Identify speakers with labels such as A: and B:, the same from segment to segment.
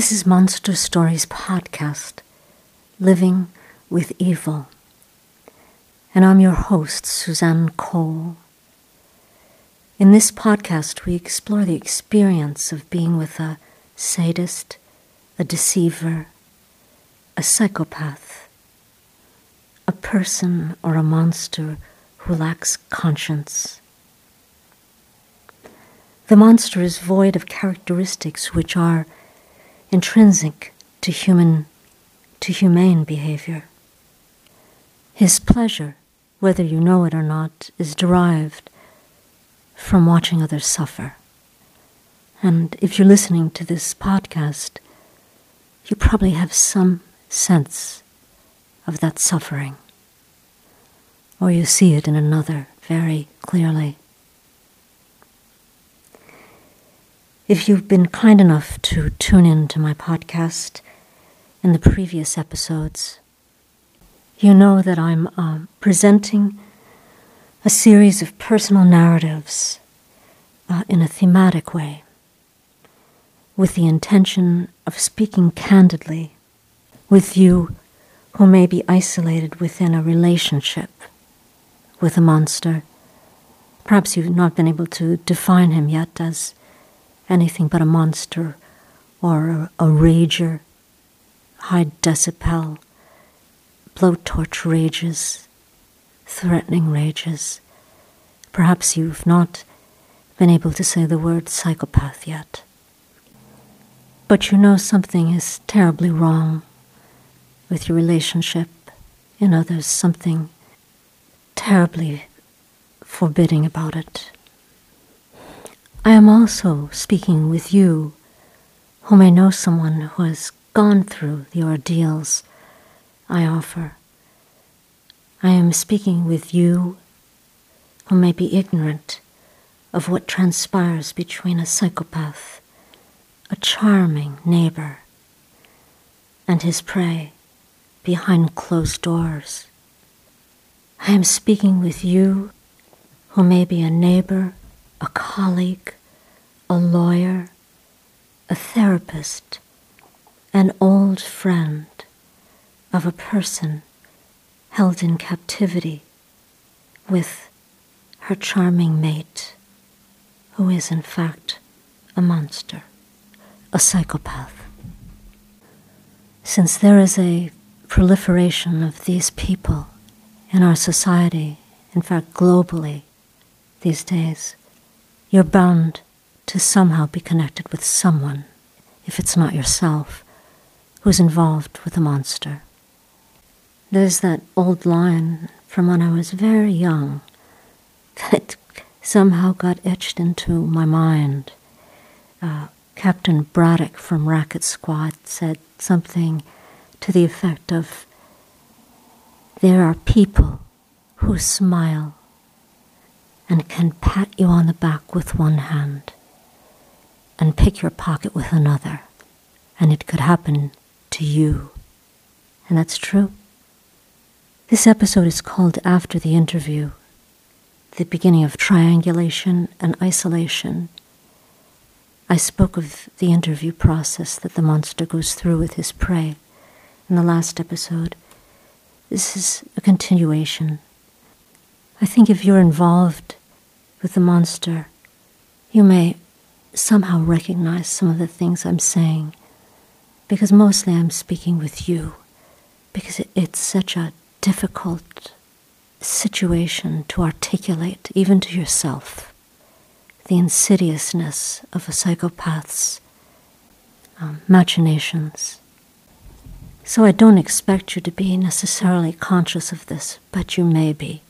A: This is Monster Stories Podcast, Living with Evil. And I'm your host, Suzanne Cole. In this podcast, we explore the experience of being with a sadist, a deceiver, a psychopath, a person or a monster who lacks conscience. The monster is void of characteristics which are intrinsic to human to humane behavior. His pleasure, whether you know it or not, is derived from watching others suffer. And if you're listening to this podcast, you probably have some sense of that suffering, or you see it in another very clearly. If you've been kind enough to tune in to my podcast in the previous episodes, you know that I'm uh, presenting a series of personal narratives uh, in a thematic way with the intention of speaking candidly with you who may be isolated within a relationship with a monster. Perhaps you've not been able to define him yet as anything but a monster or a, a rager, high decibel, blowtorch rages, threatening rages. Perhaps you've not been able to say the word psychopath yet. But you know something is terribly wrong with your relationship. You know there's something terribly forbidding about it. I am also speaking with you who may know someone who has gone through the ordeals I offer. I am speaking with you who may be ignorant of what transpires between a psychopath, a charming neighbor, and his prey behind closed doors. I am speaking with you who may be a neighbor a colleague, a lawyer, a therapist, an old friend of a person held in captivity with her charming mate, who is in fact a monster, a psychopath. Since there is a proliferation of these people in our society, in fact, globally, these days, you're bound to somehow be connected with someone, if it's not yourself, who's involved with a monster. There's that old line from when I was very young that somehow got etched into my mind. Uh, Captain Braddock from Racket Squad said something to the effect of There are people who smile and can pat you on the back with one hand and pick your pocket with another, and it could happen to you. And that's true. This episode is called After the Interview, the beginning of triangulation and isolation. I spoke of the interview process that the monster goes through with his prey in the last episode. This is a continuation. I think if you're involved with the monster, you may somehow recognize some of the things I'm saying, because mostly I'm speaking with you, because it, it's such a difficult situation to articulate, even to yourself, the insidiousness of a psychopath's um, machinations. So I don't expect you to be necessarily conscious of this, but you may be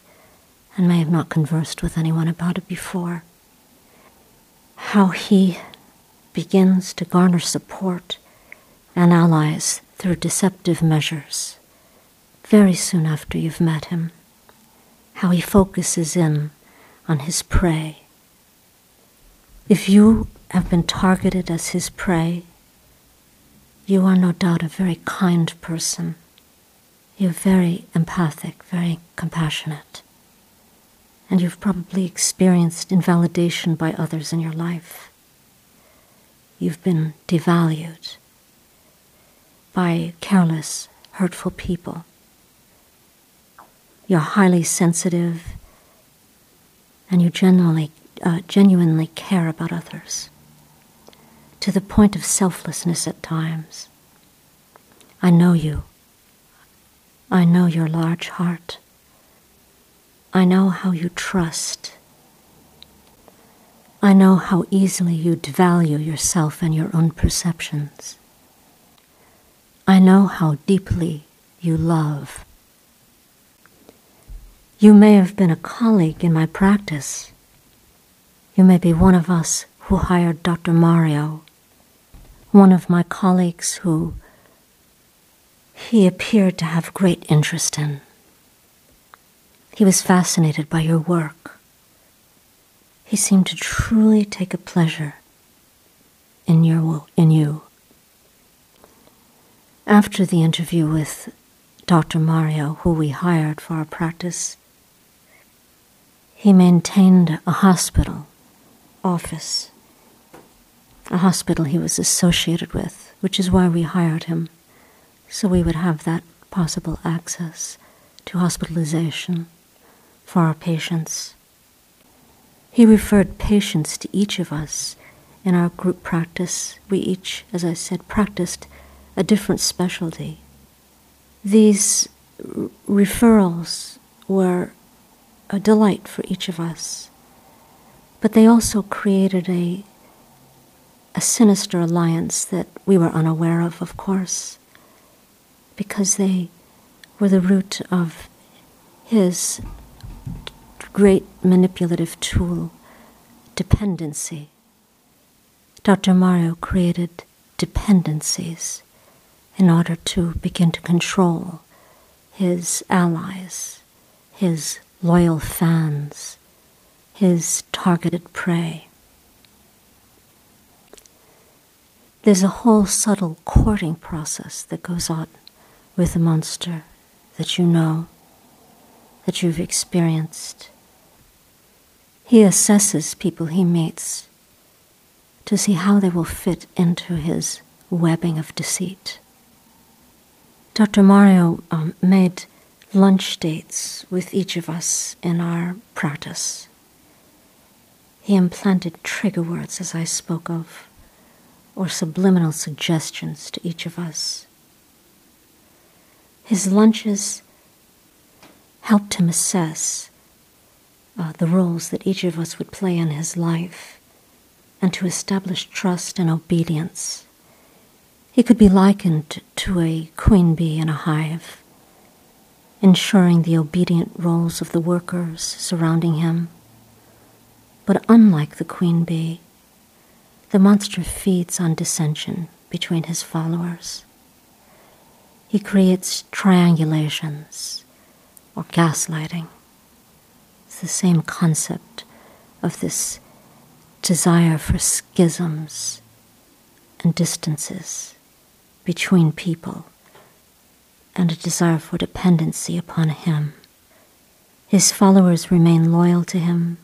A: and may have not conversed with anyone about it before. How he begins to garner support and allies through deceptive measures very soon after you've met him. How he focuses in on his prey. If you have been targeted as his prey, you are no doubt a very kind person. You're very empathic, very compassionate and you've probably experienced invalidation by others in your life. You've been devalued by careless, hurtful people. You're highly sensitive and you genuinely, uh, genuinely care about others to the point of selflessness at times. I know you. I know your large heart. I know how you trust. I know how easily you devalue yourself and your own perceptions. I know how deeply you love. You may have been a colleague in my practice. You may be one of us who hired Dr. Mario, one of my colleagues who he appeared to have great interest in. He was fascinated by your work. He seemed to truly take a pleasure in, your, in you. After the interview with Dr. Mario, who we hired for our practice, he maintained a hospital office, a hospital he was associated with, which is why we hired him, so we would have that possible access to hospitalization for our patients. He referred patients to each of us in our group practice. We each, as I said, practiced a different specialty. These r- referrals were a delight for each of us, but they also created a, a sinister alliance that we were unaware of, of course, because they were the root of his great manipulative tool, dependency. Dr. Mario created dependencies in order to begin to control his allies, his loyal fans, his targeted prey. There's a whole subtle courting process that goes on with the monster that you know, that you've experienced. He assesses people he meets to see how they will fit into his webbing of deceit. Dr. Mario um, made lunch dates with each of us in our practice. He implanted trigger words, as I spoke of, or subliminal suggestions to each of us. His lunches helped him assess uh, the roles that each of us would play in his life and to establish trust and obedience. He could be likened to a queen bee in a hive, ensuring the obedient roles of the workers surrounding him. But unlike the queen bee, the monster feeds on dissension between his followers. He creates triangulations or gaslighting the same concept of this desire for schisms and distances between people and a desire for dependency upon him. His followers remain loyal to him,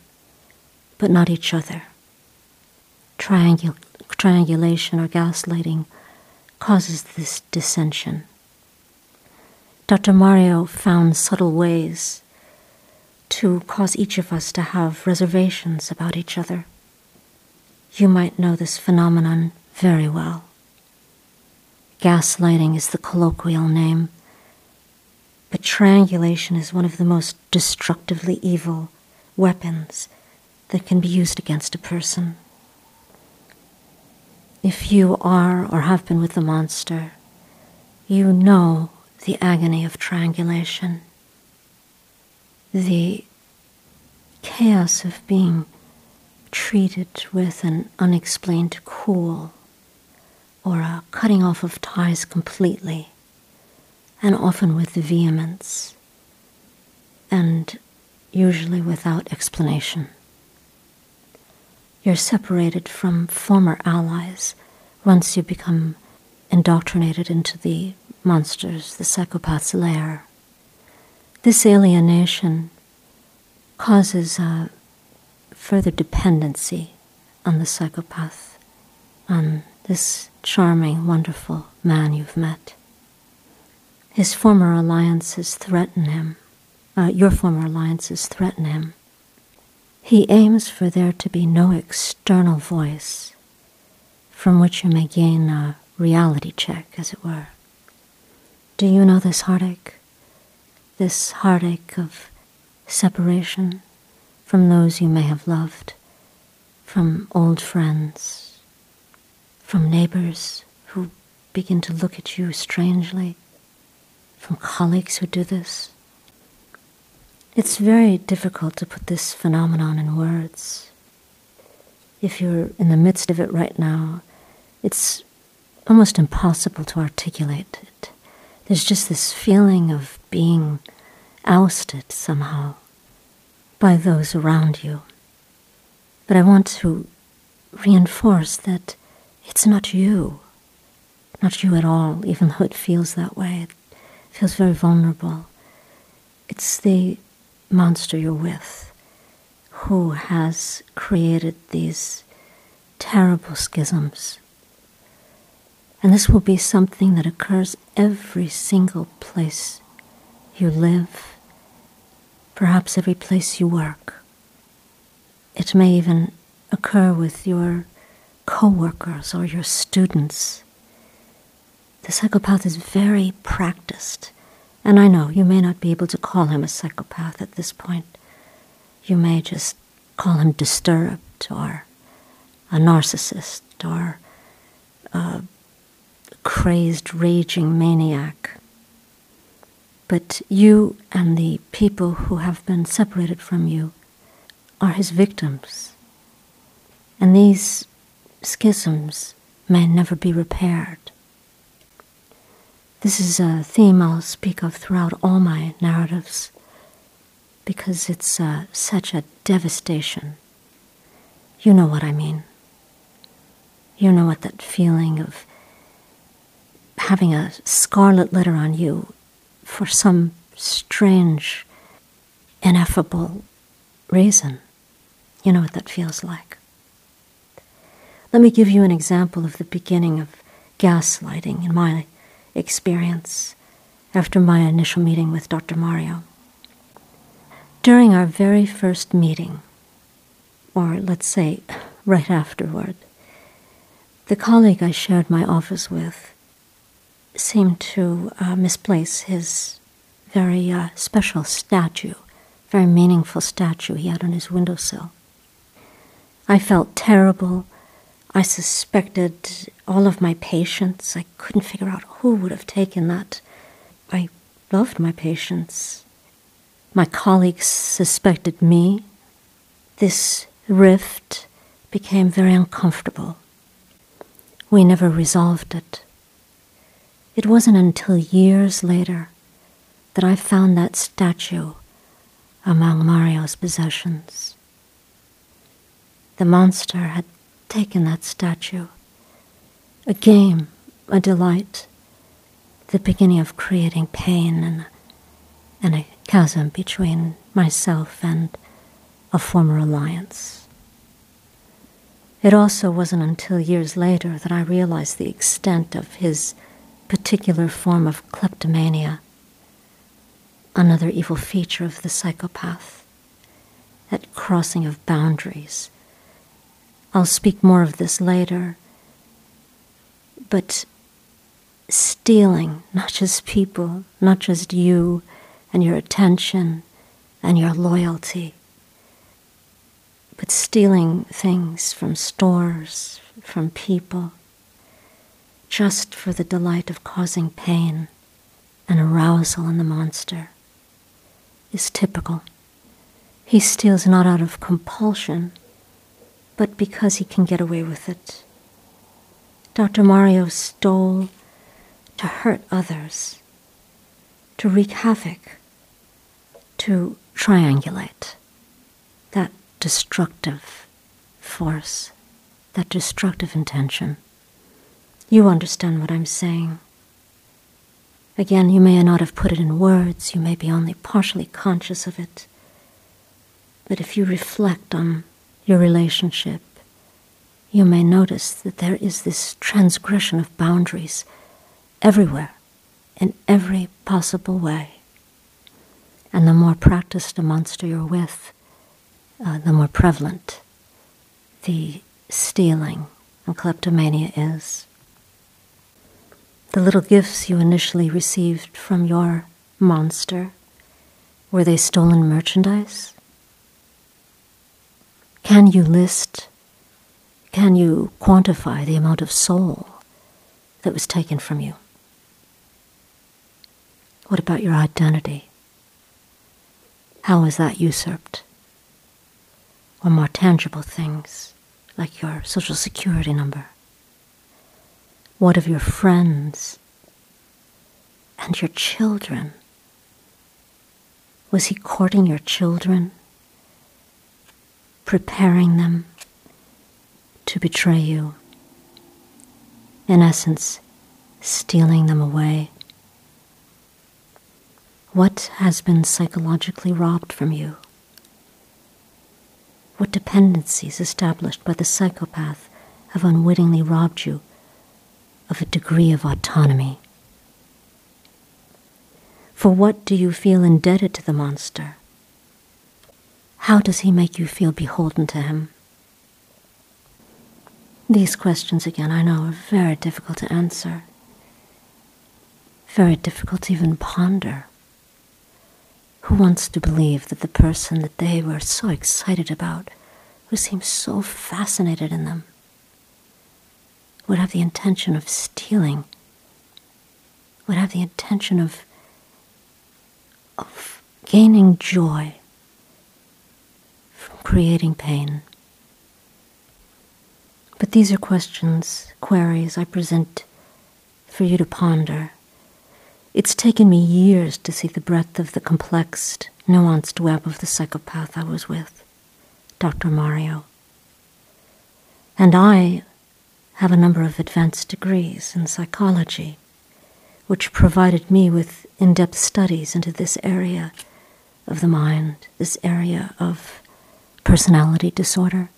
A: but not each other. Triangul- triangulation or gaslighting causes this dissension. Dr. Mario found subtle ways to cause each of us to have reservations about each other. You might know this phenomenon very well. Gaslighting is the colloquial name, but triangulation is one of the most destructively evil weapons that can be used against a person. If you are or have been with the monster, you know the agony of triangulation the chaos of being treated with an unexplained cool or a cutting off of ties completely, and often with vehemence, and usually without explanation. You're separated from former allies once you become indoctrinated into the monsters, the psychopath's lair. This alienation causes a further dependency on the psychopath, on this charming, wonderful man you've met. his former alliances threaten him. Uh, your former alliances threaten him. He aims for there to be no external voice from which you may gain a reality check, as it were. Do you know this heartache? This heartache of separation from those you may have loved, from old friends, from neighbors who begin to look at you strangely, from colleagues who do this. It's very difficult to put this phenomenon in words. If you're in the midst of it right now, it's almost impossible to articulate it. There's just this feeling of being ousted somehow by those around you. But I want to reinforce that it's not you, not you at all, even though it feels that way. It feels very vulnerable. It's the monster you're with who has created these terrible schisms. And this will be something that occurs every single place you live perhaps every place you work. It may even occur with your co-workers or your students. The psychopath is very practiced, and I know you may not be able to call him a psychopath at this point. You may just call him disturbed or a narcissist or a crazed, raging maniac. But you and the people who have been separated from you are his victims. And these schisms may never be repaired. This is a theme I'll speak of throughout all my narratives because it's uh, such a devastation. You know what I mean. You know what that feeling of having a scarlet letter on you for some strange, ineffable reason. You know what that feels like. Let me give you an example of the beginning of gaslighting in my experience after my initial meeting with Dr. Mario. During our very first meeting, or let's say right afterward, the colleague I shared my office with seemed to uh, misplace his very uh, special statue, very meaningful statue he had on his windowsill. I felt terrible. I suspected all of my patients. I couldn't figure out who would have taken that. I loved my patients. My colleagues suspected me. This rift became very uncomfortable. We never resolved it. It wasn't until years later that I found that statue among Mario's possessions. The monster had taken that statue, a game, a delight, the beginning of creating pain and, and a chasm between myself and a former alliance. It also wasn't until years later that I realized the extent of his particular form of kleptomania, another evil feature of the psychopath, that crossing of boundaries. I'll speak more of this later, but stealing not just people, not just you and your attention and your loyalty, but stealing things from stores, from people just for the delight of causing pain and arousal in the monster is typical. He steals not out of compulsion, but because he can get away with it. Dr. Mario stole to hurt others, to wreak havoc, to triangulate that destructive force, that destructive intention. You understand what I'm saying. Again, you may not have put it in words, you may be only partially conscious of it. But if you reflect on your relationship, you may notice that there is this transgression of boundaries everywhere in every possible way. And the more practiced a monster you're with, uh, the more prevalent the stealing and kleptomania is. The little gifts you initially received from your monster, were they stolen merchandise? Can you list, can you quantify the amount of soul that was taken from you? What about your identity? How was that usurped? Or more tangible things like your social security number? What of your friends and your children? Was he courting your children, preparing them to betray you? In essence, stealing them away. What has been psychologically robbed from you? What dependencies established by the psychopath have unwittingly robbed you of a degree of autonomy. For what do you feel indebted to the monster? How does he make you feel beholden to him? These questions, again, I know are very difficult to answer, very difficult to even ponder. Who wants to believe that the person that they were so excited about, who seemed so fascinated in them, would have the intention of stealing, would have the intention of, of gaining joy from creating pain. But these are questions, queries I present for you to ponder. It's taken me years to see the breadth of the complex, nuanced web of the psychopath I was with, Dr. Mario. And I have a number of advanced degrees in psychology, which provided me with in depth studies into this area of the mind, this area of personality disorder.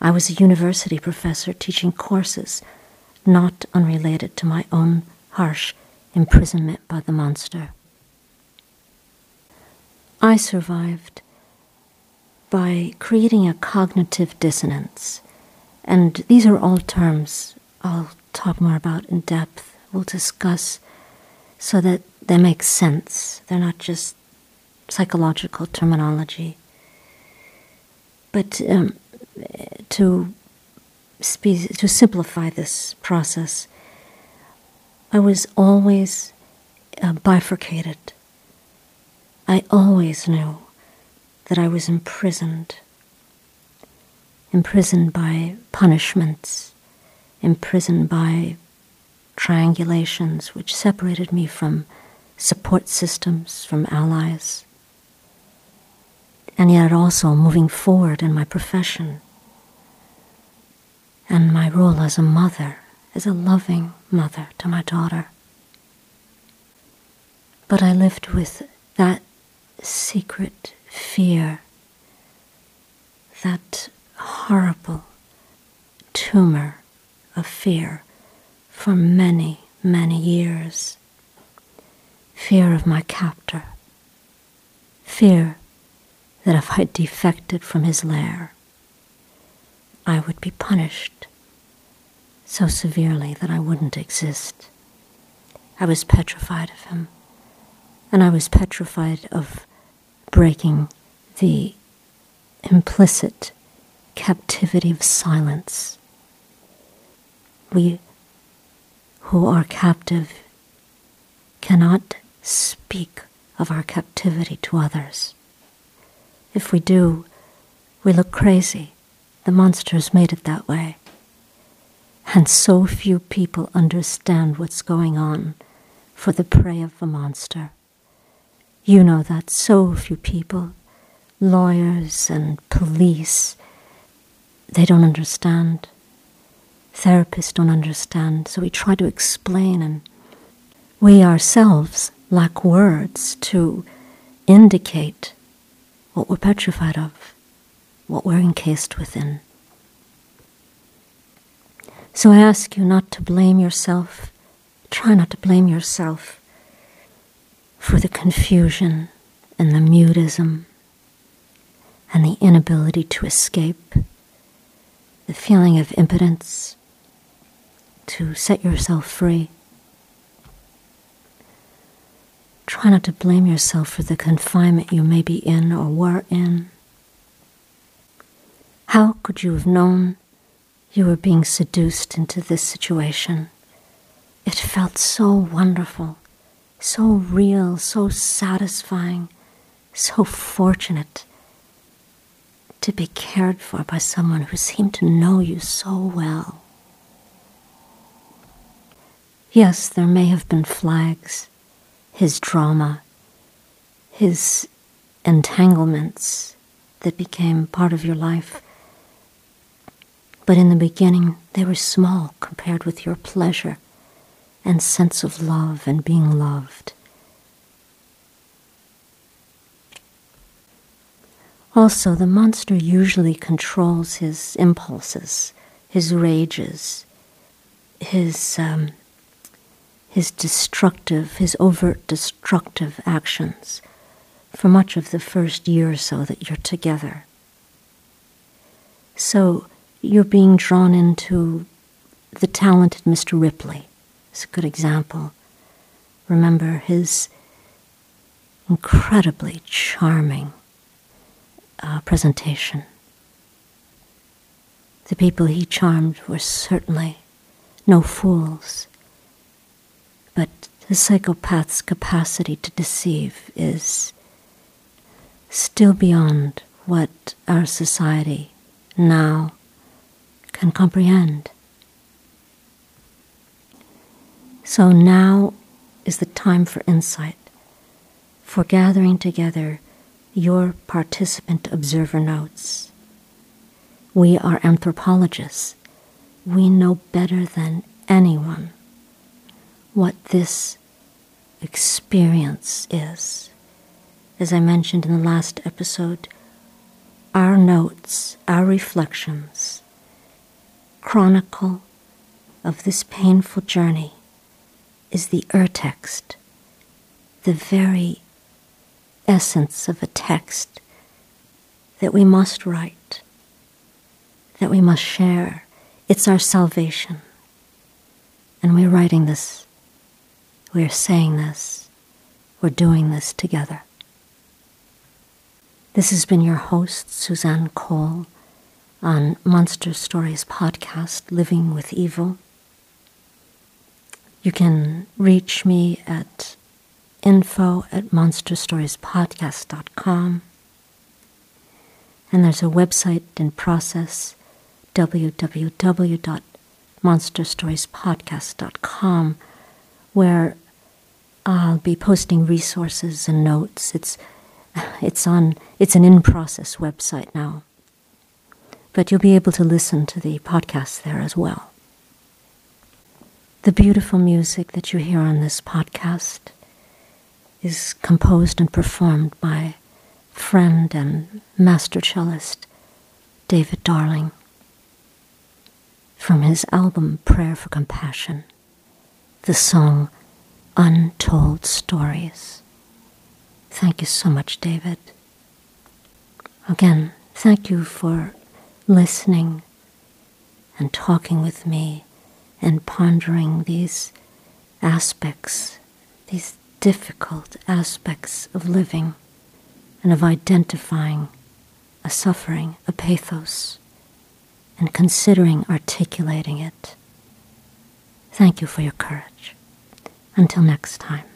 A: I was a university professor teaching courses not unrelated to my own harsh imprisonment by the monster. I survived by creating a cognitive dissonance and these are all terms I'll talk more about in depth, we'll discuss so that they make sense. They're not just psychological terminology. But um, to, spe- to simplify this process, I was always uh, bifurcated. I always knew that I was imprisoned imprisoned by punishments, imprisoned by triangulations which separated me from support systems, from allies, and yet also moving forward in my profession and my role as a mother, as a loving mother to my daughter. But I lived with that secret fear, that horrible tumor of fear for many, many years. Fear of my captor. Fear that if I defected from his lair, I would be punished so severely that I wouldn't exist. I was petrified of him, and I was petrified of breaking the implicit captivity of silence. We who are captive cannot speak of our captivity to others. If we do, we look crazy. The monsters made it that way. And so few people understand what's going on for the prey of the monster. You know that so few people, lawyers and police, they don't understand. Therapists don't understand. So we try to explain, and we ourselves lack words to indicate what we're petrified of, what we're encased within. So I ask you not to blame yourself try not to blame yourself for the confusion and the mutism and the inability to escape, the feeling of impotence to set yourself free. Try not to blame yourself for the confinement you may be in or were in. How could you have known you were being seduced into this situation? It felt so wonderful, so real, so satisfying, so fortunate to be cared for by someone who seemed to know you so well. Yes, there may have been flags, his drama, his entanglements that became part of your life. But in the beginning, they were small compared with your pleasure and sense of love and being loved. Also, the monster usually controls his impulses, his rages, his um, his destructive, his overt destructive actions for much of the first year or so that you're together. So you're being drawn into the talented Mr. Ripley. It's a good example. Remember his incredibly charming uh, presentation. The people he charmed were certainly no fools, but the psychopath's capacity to deceive is still beyond what our society now can comprehend. So now is the time for insight, for gathering together your participant observer notes. We are anthropologists. We know better than anyone what this experience is. As I mentioned in the last episode, our notes, our reflections, chronicle of this painful journey is the urtext, the very essence of a text that we must write, that we must share. It's our salvation. And we're writing this, we're saying this, we're doing this together. This has been your host, Suzanne Cole, on Monster Stories podcast, Living with Evil. You can reach me at info at monsterstoriespodcast.com. And there's a website in process, www.monsterstoriespodcast.com, where I'll be posting resources and notes. It's it's on it's an in-process website now. But you'll be able to listen to the podcast there as well. The beautiful music that you hear on this podcast is composed and performed by friend and master cellist David Darling from his album Prayer for Compassion, the song Untold Stories. Thank you so much, David. Again, thank you for listening and talking with me and pondering these aspects, these difficult aspects of living and of identifying a suffering, a pathos, and considering articulating it. Thank you for your courage. Until next time.